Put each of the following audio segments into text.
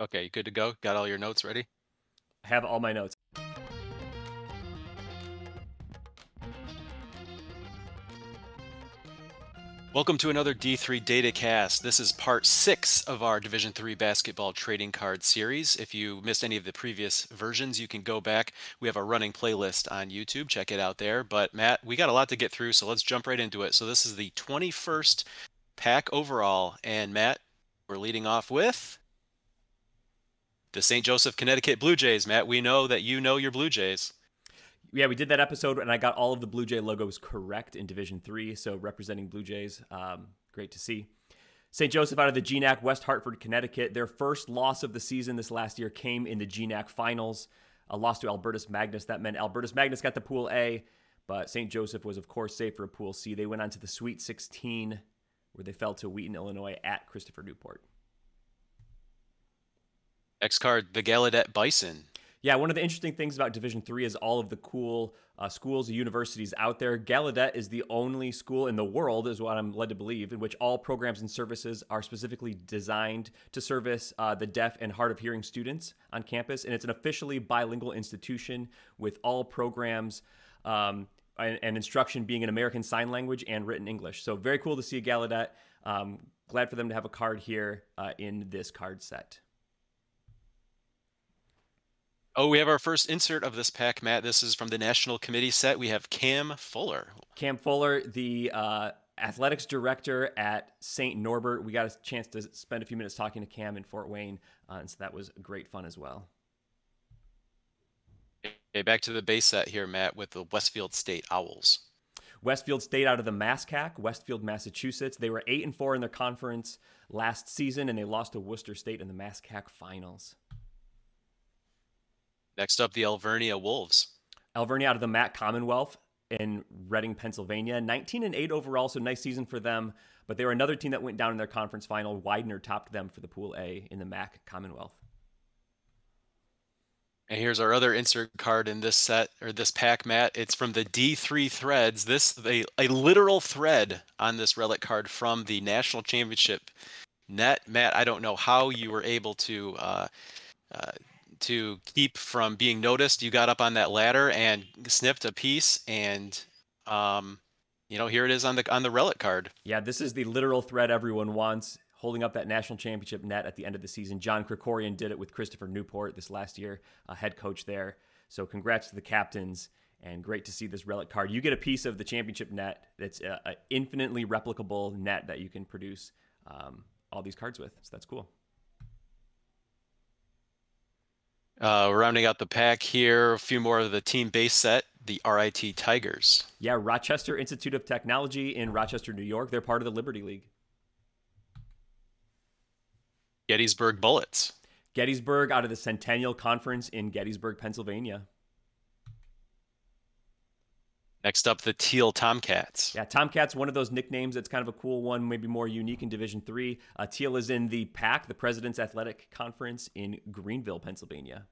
Okay, good to go? Got all your notes ready? I have all my notes. Welcome to another D3 Datacast. This is part six of our Division Three basketball trading card series. If you missed any of the previous versions, you can go back. We have a running playlist on YouTube. Check it out there. But Matt, we got a lot to get through, so let's jump right into it. So this is the 21st pack overall, and Matt, we're leading off with the St. Joseph, Connecticut Blue Jays. Matt, we know that you know your Blue Jays. Yeah, we did that episode, and I got all of the Blue Jay logos correct in Division Three. So representing Blue Jays, um, great to see. St. Joseph out of the GNAC, West Hartford, Connecticut. Their first loss of the season this last year came in the GNAC finals, a loss to Albertus Magnus. That meant Albertus Magnus got the Pool A, but St. Joseph was, of course, safe for a Pool C. They went on to the Sweet 16, where they fell to Wheaton, Illinois, at Christopher Newport. Next card, the Gallaudet Bison. Yeah, one of the interesting things about Division Three is all of the cool uh, schools and universities out there. Gallaudet is the only school in the world, is what I'm led to believe, in which all programs and services are specifically designed to service uh, the deaf and hard of hearing students on campus. And it's an officially bilingual institution with all programs. Um, and, and, instruction being in American Sign Language and written English. So very cool to see Gallaudet. Um, glad for them to have a card here uh, in this card set. Oh, we have our first insert of this pack, Matt. This is from the National Committee set. We have Cam Fuller. Cam Fuller, the uh, athletics director at St. Norbert. We got a chance to spend a few minutes talking to Cam in Fort Wayne, uh, and so that was great fun as well. Okay, back to the base set here, Matt, with the Westfield State Owls. Westfield State out of the MASCAC, Westfield, Massachusetts. They were eight and four in their conference last season, and they lost to Worcester State in the MASCAC finals. Next up, the Alvernia Wolves. Alvernia out of the MAC Commonwealth in Reading, Pennsylvania. 19 and 8 overall, so nice season for them. But they were another team that went down in their conference final. Widener topped them for the Pool A in the MAC Commonwealth. And here's our other insert card in this set or this pack, Matt. It's from the D3 threads. This a, a literal thread on this relic card from the national championship net. Matt, I don't know how you were able to uh, uh, to keep from being noticed, you got up on that ladder and snipped a piece, and um, you know, here it is on the on the relic card. Yeah, this is the literal thread everyone wants. Holding up that national championship net at the end of the season. John Krikorian did it with Christopher Newport this last year, head coach there. So congrats to the captains and great to see this relic card. You get a piece of the championship net that's an infinitely replicable net that you can produce um, all these cards with. So that's cool. Uh, rounding out the pack here, a few more of the team base set, the RIT Tigers. Yeah, Rochester Institute of Technology in Rochester, New York. They're part of the Liberty League. Gettysburg Bullets. Gettysburg out of the Centennial Conference in Gettysburg, Pennsylvania. Next up, the Thiel Tomcats. Yeah, Tomcats, one of those nicknames that's kind of a cool one, maybe more unique in Division Three. Uh, Thiel is in the PAC, the President's Athletic Conference in Greenville, Pennsylvania.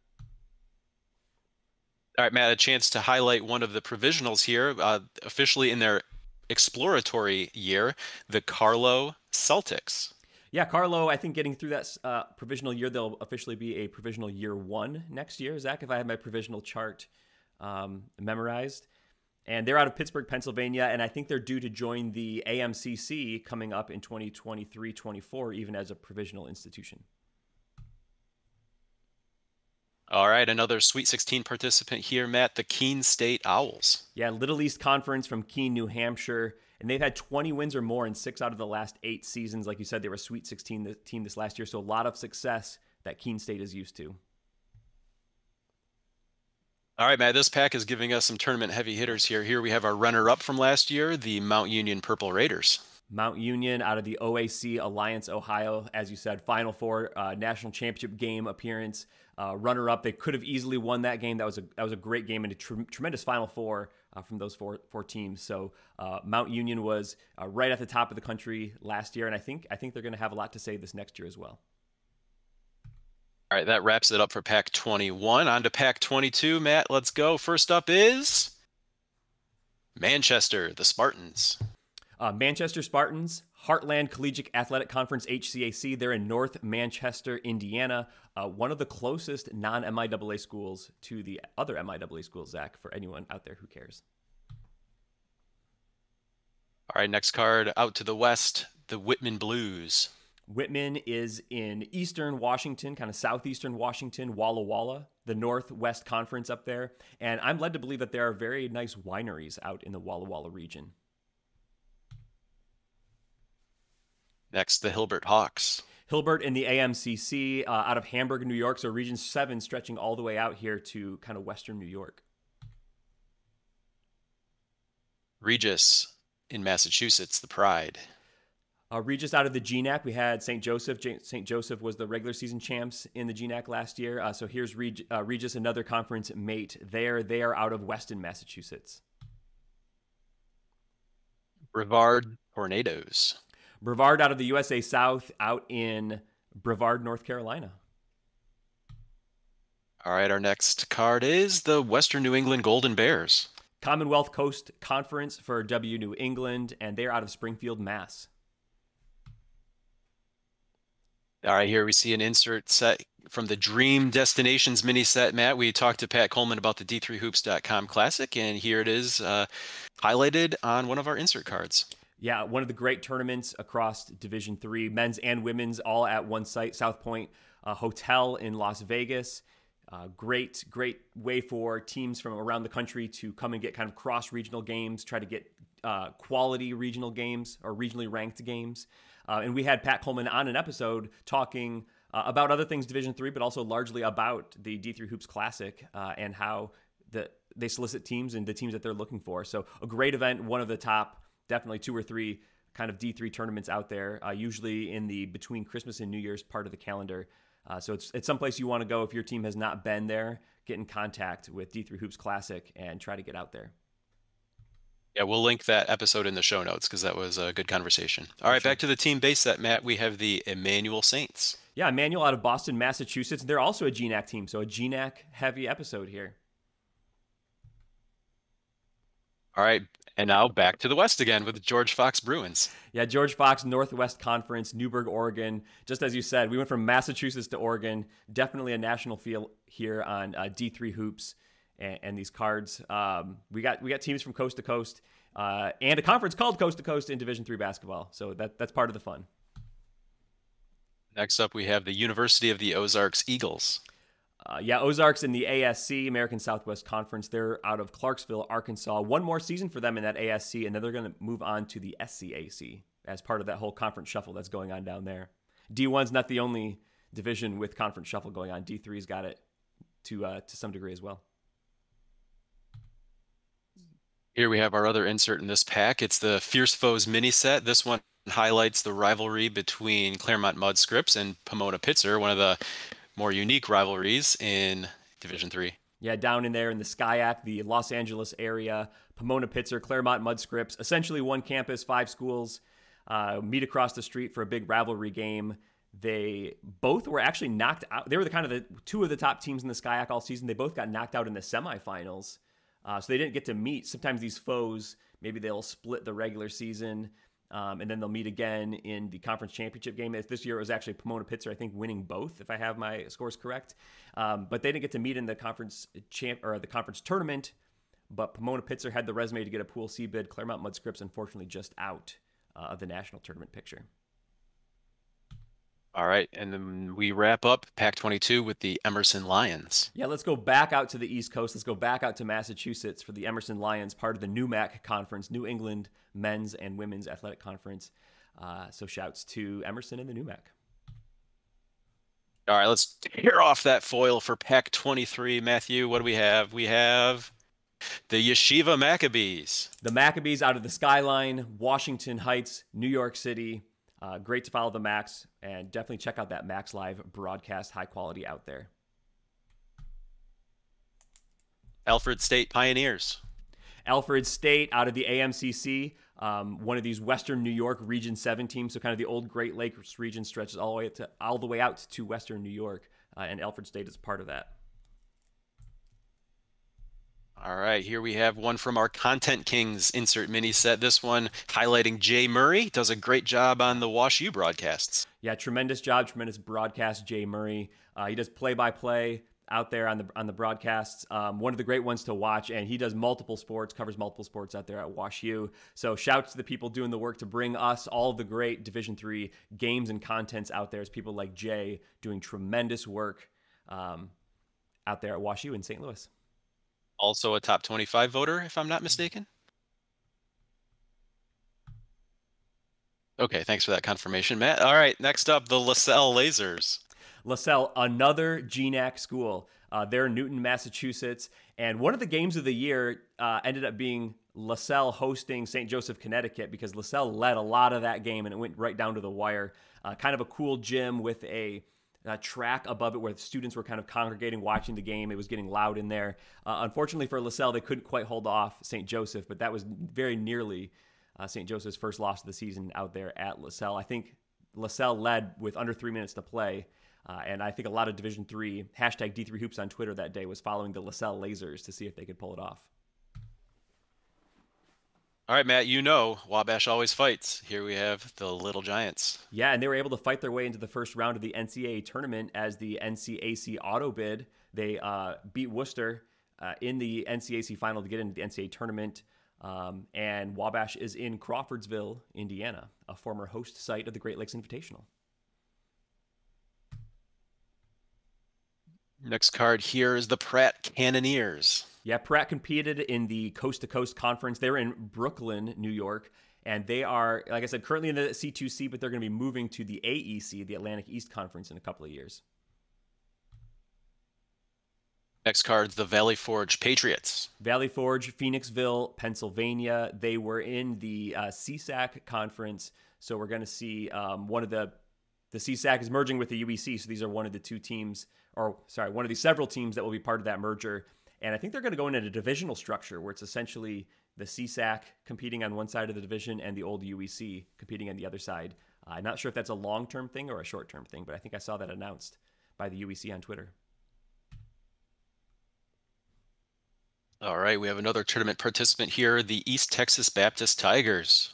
All right, Matt, a chance to highlight one of the provisionals here, uh, officially in their exploratory year, the Carlow Celtics. Yeah, Carlow, I think getting through that uh, provisional year, they'll officially be a provisional year one next year. Zach, if I have my provisional chart um, memorized and they're out of Pittsburgh, Pennsylvania, and I think they're due to join the AMCC coming up in 2023-24, even as a provisional institution. All right, another Sweet 16 participant here, Matt, the Keene State Owls. Yeah, Little East Conference from Keene, New Hampshire, and they've had 20 wins or more in six out of the last eight seasons. Like you said, they were a Sweet 16 team this last year, so a lot of success that Keene State is used to. All right, Matt, this pack is giving us some tournament heavy hitters here. Here we have our runner up from last year, the Mount Union Purple Raiders. Mount Union out of the OAC Alliance Ohio, as you said, Final Four uh, national championship game appearance, uh, runner up. They could have easily won that game. That was a that was a great game and a tr- tremendous Final Four uh, from those four four teams. So uh, Mount Union was uh, right at the top of the country last year, and I think I think they're going to have a lot to say this next year as well. All right, that wraps it up for pack 21. On to pack 22. Matt, let's go. First up is Manchester, the Spartans. Uh, Manchester Spartans, Heartland Collegiate Athletic Conference, HCAC. They're in North Manchester, Indiana, uh, one of the closest non MIAA schools to the other MIAA schools, Zach, for anyone out there who cares. All right, next card out to the west, the Whitman Blues. Whitman is in eastern Washington, kind of southeastern Washington, Walla Walla, the Northwest Conference up there. And I'm led to believe that there are very nice wineries out in the Walla Walla region. Next, the Hilbert Hawks. Hilbert in the AMCC uh, out of Hamburg, New York. So Region 7 stretching all the way out here to kind of Western New York. Regis in Massachusetts, the Pride. Uh, Regis out of the GNAC, we had St. Joseph. St. Joseph was the regular season champs in the GNAC last year. Uh, so here's Reg- uh, Regis, another conference mate there. They are out of Weston, Massachusetts. Brevard Tornadoes. Brevard out of the USA South, out in Brevard, North Carolina. All right, our next card is the Western New England Golden Bears. Commonwealth Coast Conference for W New England, and they're out of Springfield, Mass. All right, here we see an insert set from the Dream Destinations mini set. Matt, we talked to Pat Coleman about the D3Hoops.com Classic, and here it is uh, highlighted on one of our insert cards. Yeah, one of the great tournaments across Division Three, men's and women's, all at one site, South Point uh, Hotel in Las Vegas. Uh, great, great way for teams from around the country to come and get kind of cross regional games, try to get uh, quality regional games or regionally ranked games. Uh, and we had Pat Coleman on an episode talking uh, about other things Division Three, but also largely about the D3 Hoops Classic uh, and how the they solicit teams and the teams that they're looking for. So a great event, one of the top definitely two or three kind of D3 tournaments out there, uh, usually in the between Christmas and New Year's part of the calendar. Uh, so it's, it's someplace you want to go if your team has not been there. Get in contact with D3 Hoops Classic and try to get out there. Yeah, we'll link that episode in the show notes because that was a good conversation. All right, sure. back to the team base set, Matt. We have the Emmanuel Saints. Yeah, Emmanuel out of Boston, Massachusetts. They're also a GNAC team, so a GNAC heavy episode here. All right, and now back to the West again with George Fox Bruins. Yeah, George Fox Northwest Conference, Newberg, Oregon. Just as you said, we went from Massachusetts to Oregon. Definitely a national feel here on uh, D3 hoops and, and these cards. Um, we got we got teams from coast to coast uh, and a conference called Coast to Coast in Division Three basketball. So that that's part of the fun. Next up, we have the University of the Ozarks Eagles. Uh, yeah, Ozarks in the ASC, American Southwest Conference. They're out of Clarksville, Arkansas. One more season for them in that ASC, and then they're going to move on to the SCAC as part of that whole conference shuffle that's going on down there. D1's not the only division with conference shuffle going on. D3's got it to uh, to some degree as well. Here we have our other insert in this pack. It's the Fierce Foes mini set. This one highlights the rivalry between Claremont-Mudd-Scripps and Pomona Pitzer, one of the more unique rivalries in Division Three. Yeah, down in there in the SCIAC, the Los Angeles area, Pomona Pitzer, Claremont-Mudd-Scripps, essentially one campus, five schools, uh, meet across the street for a big rivalry game. They both were actually knocked out. They were the kind of the two of the top teams in the SCIAC all season. They both got knocked out in the semifinals, uh, so they didn't get to meet. Sometimes these foes, maybe they'll split the regular season. Um, and then they'll meet again in the conference championship game. This year it was actually Pomona Pitzer, I think, winning both, if I have my scores correct. Um, but they didn't get to meet in the conference champ or the conference tournament. But Pomona Pitzer had the resume to get a Pool C bid. Claremont-Mudd-Scripps, unfortunately, just out uh, of the national tournament picture. All right, and then we wrap up Pac 22 with the Emerson Lions. Yeah, let's go back out to the East Coast. Let's go back out to Massachusetts for the Emerson Lions, part of the NEWMAC Conference, New England Men's and Women's Athletic Conference. Uh, so shouts to Emerson and the NEWMAC. All right, let's tear off that foil for Pac 23. Matthew, what do we have? We have the Yeshiva Maccabees. The Maccabees out of the skyline, Washington Heights, New York City. Uh, great to follow the Macs and definitely check out that Macs Live broadcast, high quality out there. Alfred State Pioneers. Alfred State out of the AMCC, um, one of these Western New York Region 7 teams. So kind of the old Great Lakes region stretches all the way to all the way out to Western New York, uh, and Alfred State is part of that. All right, here we have one from our Content Kings insert mini set. This one highlighting Jay Murray. Does a great job on the Wash U broadcasts. Yeah, tremendous job, tremendous broadcast, Jay Murray. Uh, he does play by play out there on the on the broadcasts. Um, one of the great ones to watch, and he does multiple sports, covers multiple sports out there at Wash U. So shouts to the people doing the work to bring us all the great Division three games and contents out there. As people like Jay doing tremendous work um, out there at Wash U in St. Louis. Also a top 25 voter, if I'm not mistaken. Okay, thanks for that confirmation, Matt. All right, next up, the LaSalle Lasers. LaSalle, another GNAC school. Uh, they're in Newton, Massachusetts. And one of the games of the year uh, ended up being LaSalle hosting St. Joseph, Connecticut, because LaSalle led a lot of that game and it went right down to the wire. Uh, kind of a cool gym with a uh, track above it where the students were kind of congregating, watching the game. It was getting loud in there. Uh, unfortunately for LaSalle, they couldn't quite hold off St. Joseph, but that was very nearly uh, St. Joseph's first loss of the season out there at LaSalle. I think LaSalle led with under three minutes to play. Uh, and I think a lot of Division Three hashtag D3 Hoops on Twitter that day was following the LaSalle Lasers to see if they could pull it off. All right, Matt, you know Wabash always fights. Here we have the Little Giants. Yeah, and they were able to fight their way into the first round of the NCAA tournament as the NCAC auto bid. They uh, beat Wooster uh, in the NCAC final to get into the NCAA tournament. Um, and Wabash is in Crawfordsville, Indiana, a former host site of the Great Lakes Invitational. Next card here is the Pratt Cannoneers. Yeah, Pratt competed in the Coast to Coast Conference. They're in Brooklyn, New York, and they are, like I said, currently in the C2C, but they're going to be moving to the AEC, the Atlantic East Conference, in a couple of years. Next card's the Valley Forge Patriots. Valley Forge, Phoenixville, Pennsylvania. They were in the uh, CSAC conference, so we're going to see um, one of the the CSAC is merging with the UEC, so these are one of the two teams, or sorry, one of the several teams that will be part of that merger. And I think they're going to go into a divisional structure where it's essentially the CSAC competing on one side of the division and the old UEC competing on the other side. Uh, I'm not sure if that's a long term thing or a short term thing, but I think I saw that announced by the UEC on Twitter. All right, we have another tournament participant here, the East Texas Baptist Tigers.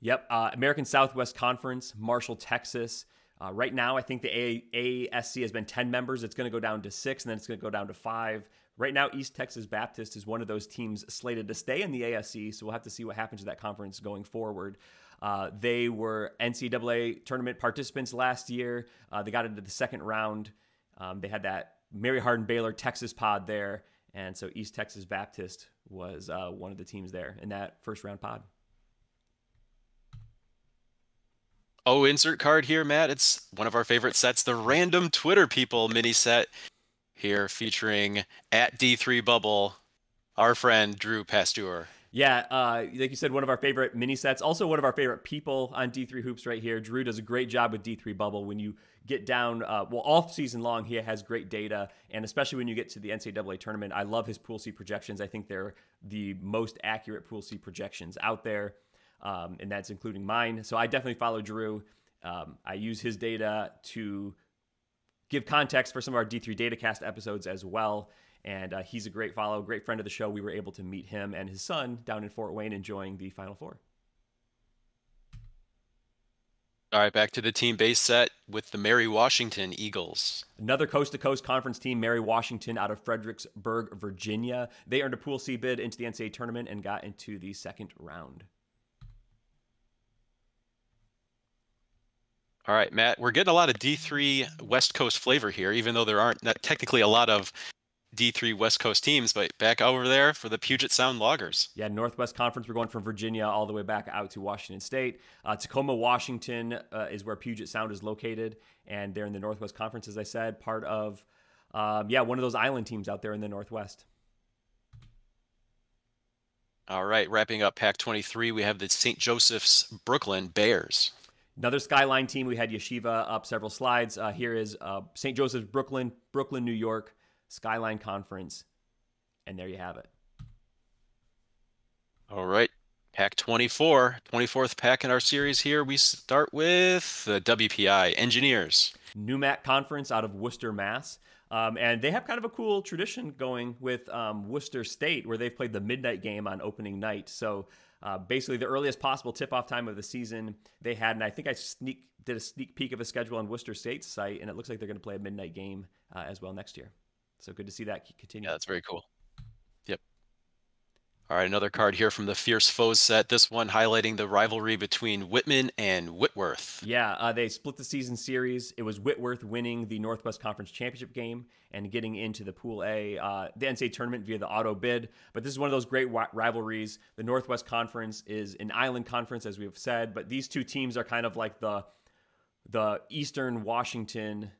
Yep, uh, American Southwest Conference, Marshall, Texas. Uh, right now, I think the A- AASC has been 10 members. It's going to go down to six, and then it's going to go down to five. Right now, East Texas Baptist is one of those teams slated to stay in the ASC, so we'll have to see what happens to that conference going forward. Uh, they were NCAA tournament participants last year. Uh, they got into the second round. Um, they had that Mary Hardin Baylor Texas pod there, and so East Texas Baptist was uh, one of the teams there in that first round pod. Oh, insert card here, Matt. It's one of our favorite sets, the Random Twitter People mini set here featuring at D3 Bubble, our friend Drew Pasteur. Yeah, uh, like you said, one of our favorite mini sets. Also, one of our favorite people on D3 Hoops right here. Drew does a great job with D3 Bubble. When you get down, uh, well, all season long, he has great data. And especially when you get to the NCAA tournament, I love his Pool C projections. I think they're the most accurate Pool C projections out there. Um, and that's including mine. So I definitely follow Drew. Um, I use his data to give context for some of our D3 Datacast episodes as well. And uh, he's a great follow, great friend of the show. We were able to meet him and his son down in Fort Wayne enjoying the Final Four. All right, back to the team base set with the Mary Washington Eagles. Another coast to coast conference team, Mary Washington out of Fredericksburg, Virginia. They earned a Pool C bid into the NCAA tournament and got into the second round. All right, Matt, we're getting a lot of D3 West Coast flavor here, even though there aren't technically a lot of D3 West Coast teams, but back over there for the Puget Sound Loggers. Yeah, Northwest Conference. We're going from Virginia all the way back out to Washington State. Uh, Tacoma, Washington uh, is where Puget Sound is located, and they're in the Northwest Conference, as I said, part of, um, yeah, one of those island teams out there in the Northwest. All right, wrapping up Pack 23, we have the St. Joseph's Brooklyn Bears. Another Skyline team. We had Yeshiva up several slides. Uh, here is uh, St. Joseph's Brooklyn, Brooklyn, New York, Skyline Conference. And there you have it. All right. Pack 24, 24th pack in our series here. We start with the WPI Engineers. NEWMAC Conference out of Worcester, Mass. Um, and they have kind of a cool tradition going with um, Worcester State, where they've played the midnight game on opening night. So uh, basically, the earliest possible tip-off time of the season they had, and I think I sneak did a sneak peek of a schedule on Worcester State's site, and it looks like they're going to play a midnight game uh, as well next year. So good to see that continue. Yeah, that's very cool. All right, another card here from the Fierce Foes set. This one highlighting the rivalry between Whitman and Whitworth. Yeah, uh, they split the season series. It was Whitworth winning the Northwest Conference Championship game and getting into the Pool A, uh, the NCAA tournament via the auto bid. But this is one of those great rivalries. The Northwest Conference is an island conference, as we've said, but these two teams are kind of like the the Eastern Washington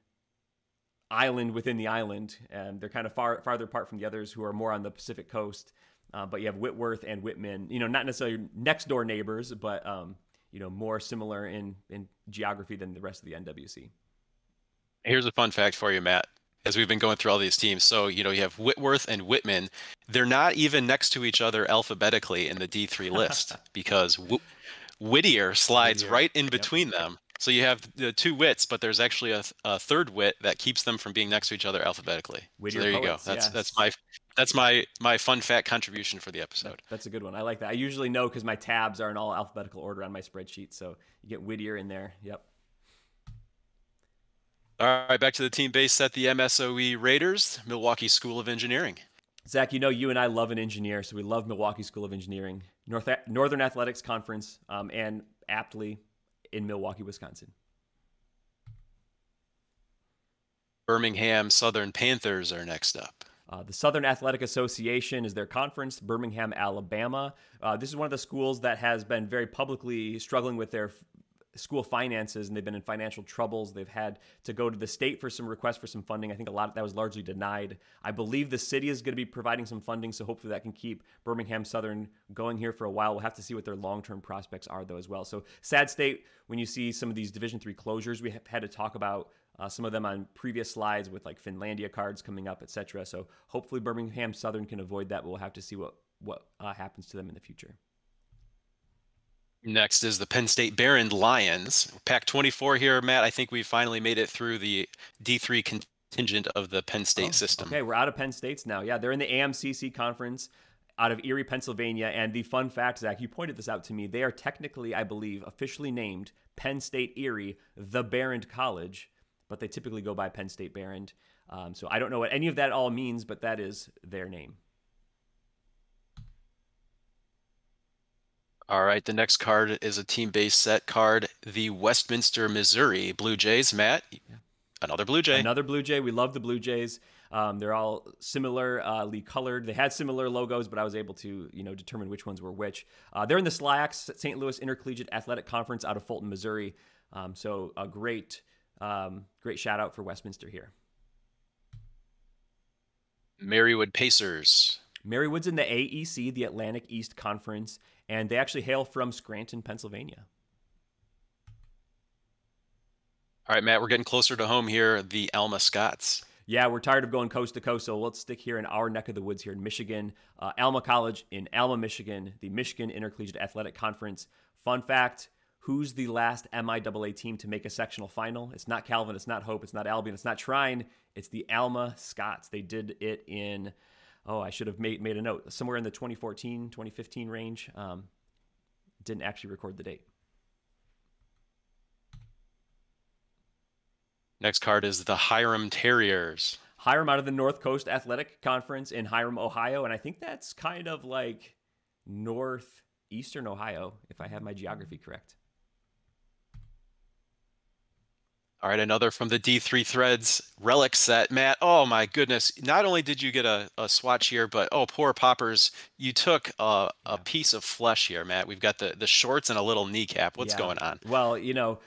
island within the island, and they're kind of far farther apart from the others who are more on the Pacific coast. Uh, but you have Whitworth and Whitman, you know, not necessarily next door neighbors, but um, you know, more similar in in geography than the rest of the NWC. Here's a fun fact for you, Matt. As we've been going through all these teams, so you know you have Whitworth and Whitman. They're not even next to each other alphabetically in the D3 list because Whittier slides Whittier. right in between yep. them. So you have the two wits, but there's actually a, a, third wit that keeps them from being next to each other alphabetically. Whittier so there you go. That's yes. that's my that's my my fun fact contribution for the episode. That's a good one. I like that. I usually know because my tabs are in all alphabetical order on my spreadsheet. So you get Whittier in there. Yep. All right, back to the team base set. The MSOE Raiders, Milwaukee School of Engineering. Zach, you know you and I love an engineer, so we love Milwaukee School of Engineering, North Northern Athletics Conference, um, and aptly in Milwaukee, Wisconsin. Birmingham Southern Panthers are next up. Uh, the Southern Athletic Association is their conference, Birmingham, Alabama. Uh, this is one of the schools that has been very publicly struggling with their school finances, and they've been in financial troubles. They've had to go to the state for some requests for some funding. I think a lot of that was largely denied. I believe the city is going to be providing some funding, so hopefully that can keep Birmingham Southern going here for a while. We'll have to see what their long-term prospects are, though, as well. So sad state when you see some of these Division three closures. We have had to talk about uh, some of them on previous slides with like Finlandia cards coming up, etc. So hopefully Birmingham Southern can avoid that, but we'll have to see what what uh, happens to them in the future. Next is the Penn State Behrend Lions. Pack 24 here, Matt. I think we finally made it through the D3 contingent of the Penn State oh, system. Okay, we're out of Penn States now. Yeah, they're in the AMCC conference out of Erie, Pennsylvania. And the fun fact, Zach, you pointed this out to me. They are technically, I believe, officially named Penn State Erie, the Behrend College but they typically go by Penn State Behrend. Um, so I don't know what any of that all means, but that is their name. All right, the next card is a team-based set card, the Westminster, Missouri Blue Jays. Matt, another Blue Jay. Another Blue Jay. We love the Blue Jays. Um, they're all similarly colored. They had similar logos, but I was able to, you know, determine which ones were which. Uh, they're in the SLIAC St. Louis Intercollegiate Athletic Conference out of Fulton, Missouri. Um, so a great um, great shout out for Westminster here. Marywood Pacers. Marywood's in the AEC, the Atlantic East Conference, and they actually hail from Scranton, Pennsylvania. All right, Matt, we're getting closer to home here. The Alma Scots. Yeah, we're tired of going coast to coast, so let's stick here in our neck of the woods here in Michigan. Uh, Alma College in Alma, Michigan, the Michigan Intercollegiate Athletic Conference. Fun fact who's the last MIAA team to make a sectional final. It's not Calvin, it's not Hope, it's not Albion, it's not Trine, it's the Alma Scots. They did it in, oh, I should have made, made a note, somewhere in the 2014, 2015 range. Um, didn't actually record the date. Next card is the Hiram Terriers. Hiram out of the North Coast Athletic Conference in Hiram, Ohio. And I think that's kind of like northeastern Ohio, if I have my geography correct. All right, another from the D3 Threads relic set. Matt, oh my goodness. Not only did you get a, a swatch here, but oh, poor Poppers, you took a, a piece of flesh here, Matt. We've got the, the shorts and a little kneecap. What's yeah. going on? Well, you know,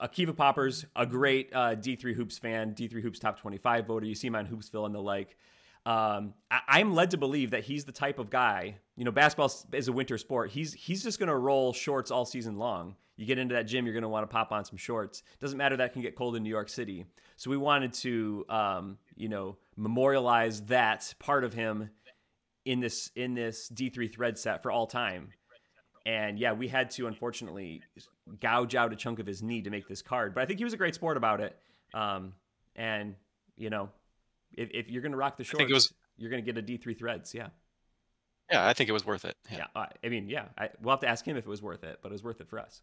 Akiva Poppers, a great uh, D3 Hoops fan, D3 Hoops top 25 voter. You see him on Hoopsville and the like. Um, I, am led to believe that he's the type of guy. You know, basketball is a winter sport. He's he's just going to roll shorts all season long. You get into that gym, you're going to want to pop on some shorts. Doesn't matter that can get cold in New York City. So we wanted to, um, you know, memorialize that part of him in this in this D3 thread set for all time. And yeah, we had to unfortunately gouge out a chunk of his knee to make this card. But I think he was a great sport about it. Um, and you know, if, if you're going to rock the shorts, was, you're going to get a D3 threads. Yeah. Yeah, I think it was worth it. Yeah, yeah I mean, yeah, I, we'll have to ask him if it was worth it, but it was worth it for us.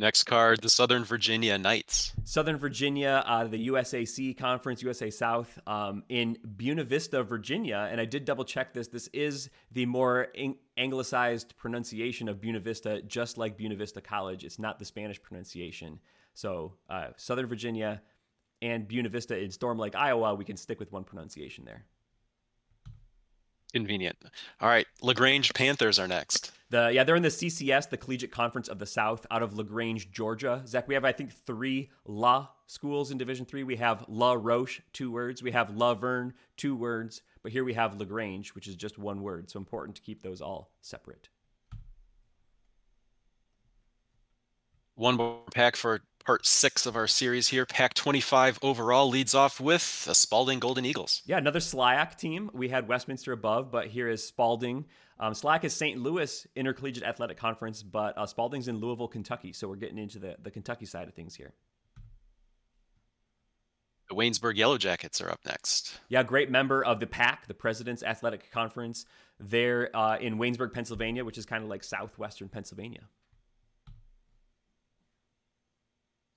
Next card, the Southern Virginia Knights. Southern Virginia, uh, the USAC Conference, USA South, um, in Buena Vista, Virginia. And I did double check this. This is the more anglicized pronunciation of Buena Vista, just like Buena Vista College. It's not the Spanish pronunciation. So uh, Southern Virginia and Buena Vista in Storm Lake, Iowa, we can stick with one pronunciation there. Convenient. All right, Lagrange Panthers are next. The yeah, they're in the CCS, the Collegiate Conference of the South, out of Lagrange, Georgia. Zach, we have I think three La schools in Division Three. We have La Roche, two words. We have La Verne, two words. But here we have Lagrange, which is just one word. So important to keep those all separate. One more pack for part six of our series here. Pack 25 overall leads off with the Spalding Golden Eagles. Yeah, another SLIAC team. We had Westminster above, but here is Spalding. Um, is St. Louis Intercollegiate Athletic Conference, but uh, Spalding's in Louisville, Kentucky. So we're getting into the, the Kentucky side of things here. The Waynesburg Yellow Jackets are up next. Yeah, great member of the PAC, the President's Athletic Conference. They're uh, in Waynesburg, Pennsylvania, which is kind of like southwestern Pennsylvania.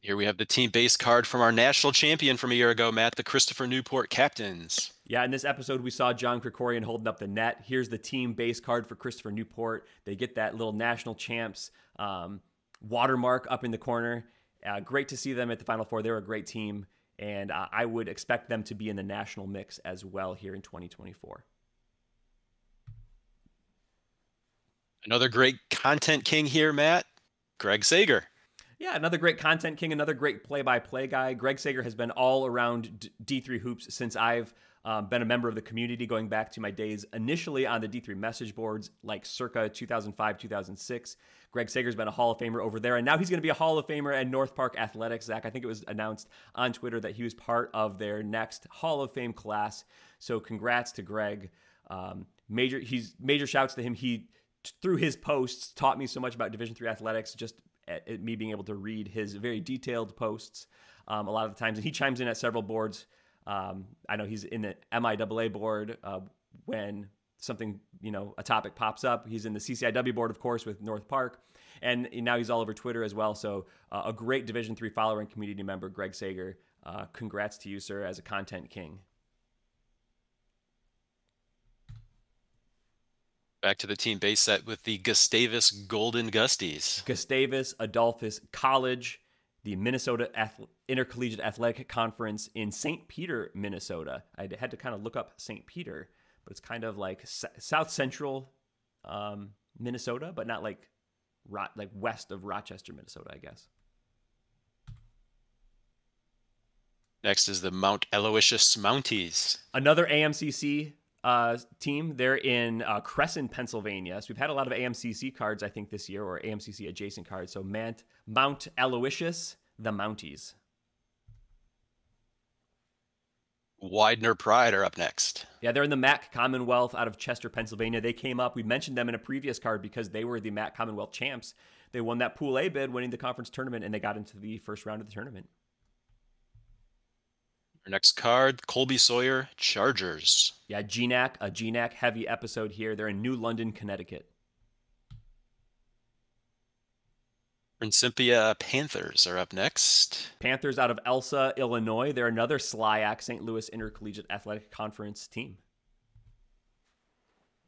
Here we have the team base card from our national champion from a year ago, Matt, the Christopher Newport Captains. Yeah, in this episode, we saw John Krikorian holding up the net. Here's the team base card for Christopher Newport. They get that little national champs um, watermark up in the corner. Uh, great to see them at the Final Four. They're a great team, and uh, I would expect them to be in the national mix as well here in 2024. Another great content king here, Matt. Greg Sager. Yeah, another great content king, another great play-by-play guy. Greg Sager has been all around D3 hoops since I've um, been a member of the community, going back to my days initially on the D3 message boards, like circa 2005, 2006. Greg Sager's been a Hall of Famer over there, and now he's going to be a Hall of Famer at North Park Athletics. Zach, I think it was announced on Twitter that he was part of their next Hall of Fame class. So, congrats to Greg. Um, major, he's major shouts to him. He through his posts taught me so much about Division three athletics. Just at, at me being able to read his very detailed posts um, a lot of the times. And he chimes in at several boards. Um, I know he's in the MIAA board uh, when something, you know, a topic pops up. He's in the CCIW board, of course, with North Park. And now he's all over Twitter as well. So uh, a great Division three follower and community member, Greg Sager. Uh, congrats to you, sir, as a content king. Back to the team base set with the Gustavus Golden Gusties. Gustavus Adolphus College, the Minnesota Ath- Intercollegiate Athletic Conference in St. Peter, Minnesota. I had to kind of look up St. Peter, but it's kind of like s- south central um, Minnesota, but not like ro- like west of Rochester, Minnesota, I guess. Next is the Mount Aloysius Mounties. Another AMCC uh, team. They're in uh, Crescent, Pennsylvania. So we've had a lot of AMCC cards, I think, this year, or AMCC adjacent cards. So Mount, Mount Aloysius, the Mounties. Widener Pride are up next. Yeah, they're in the MAC Commonwealth out of Chester, Pennsylvania. They came up. We mentioned them in a previous card because they were the MAC Commonwealth champs. They won that Pool A bid, winning the conference tournament, and they got into the first round of the tournament. Our next card, Colby Sawyer Chargers. Yeah, GNAC, a GNAC heavy episode here. They're in New London, Connecticut. Principia Panthers are up next. Panthers out of Elsah, Illinois. They're another SLIAC, St. Louis Intercollegiate Athletic Conference team.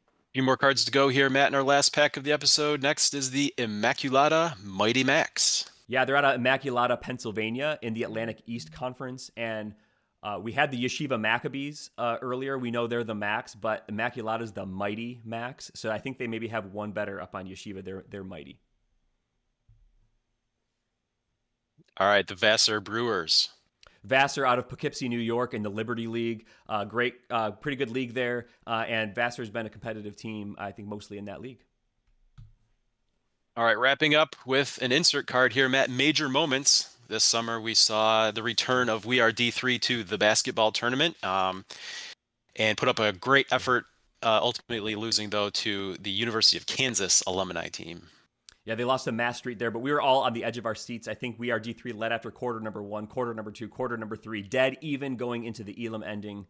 A few more cards to go here, Matt, in our last pack of the episode. Next is the Immaculata Mighty Macs. Yeah, they're out of Immaculata, Pennsylvania in the Atlantic East Conference. And uh, we had the Yeshiva Maccabees uh, earlier. We know they're the Macs, but Immaculata is the Mighty Macs. So I think they maybe have one better up on Yeshiva. They're they're mighty. All right, the Vassar Brewers. Vassar out of Poughkeepsie, New York, in the Liberty League. Uh, great, uh, pretty good league there. Uh, and Vassar's been a competitive team, I think, mostly in that league. All right, wrapping up with an insert card here, Matt. Major moments this summer we saw the return of We Are D3 to the basketball tournament um, and put up a great effort uh, ultimately losing though to the University of Kansas alumni team. Yeah, they lost to Mass Street there, but we were all on the edge of our seats. I think we are D3 led after quarter number one, quarter number two, quarter number three, dead even going into the Elam ending.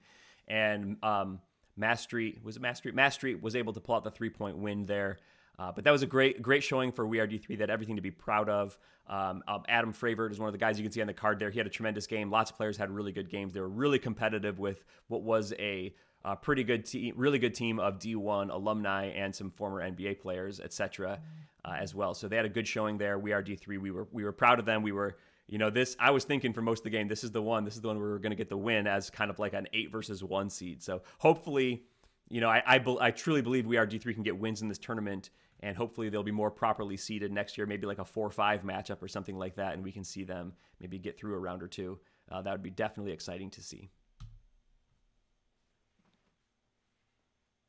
And um, Mass Street, was it Mass Street? Mass Street was able to pull out the three point win there. Uh, but that was a great, great showing for We Are D3. That everything to be proud of. Um, um, Adam Fravert is one of the guys you can see on the card there. He had a tremendous game. Lots of players had really good games. They were really competitive with what was a uh, pretty good team, really good team of D1 alumni and some former NBA players, etc. Uh, as well. So they had a good showing there. We are D3. We were we were proud of them. We were you know this. I was thinking for most of the game, this is the one. This is the one where we are going to get the win as kind of like an eight versus one seed. So hopefully, you know, I I, I truly believe we are D3 can get wins in this tournament and hopefully they'll be more properly seeded next year, maybe like a four five matchup or something like that, and we can see them maybe get through a round or two. Uh, that would be definitely exciting to see.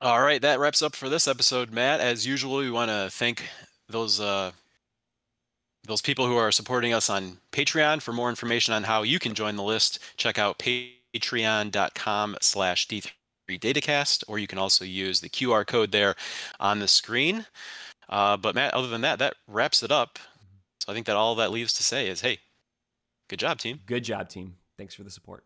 All right, that wraps up for this episode, Matt. As usual, we want to thank those uh, those people who are supporting us on Patreon. For more information on how you can join the list, check out patreon.com/slash d3datacast, or you can also use the QR code there on the screen. Uh, but Matt, other than that, that wraps it up. So I think that all that leaves to say is, hey, good job, team. Good job, team. Thanks for the support.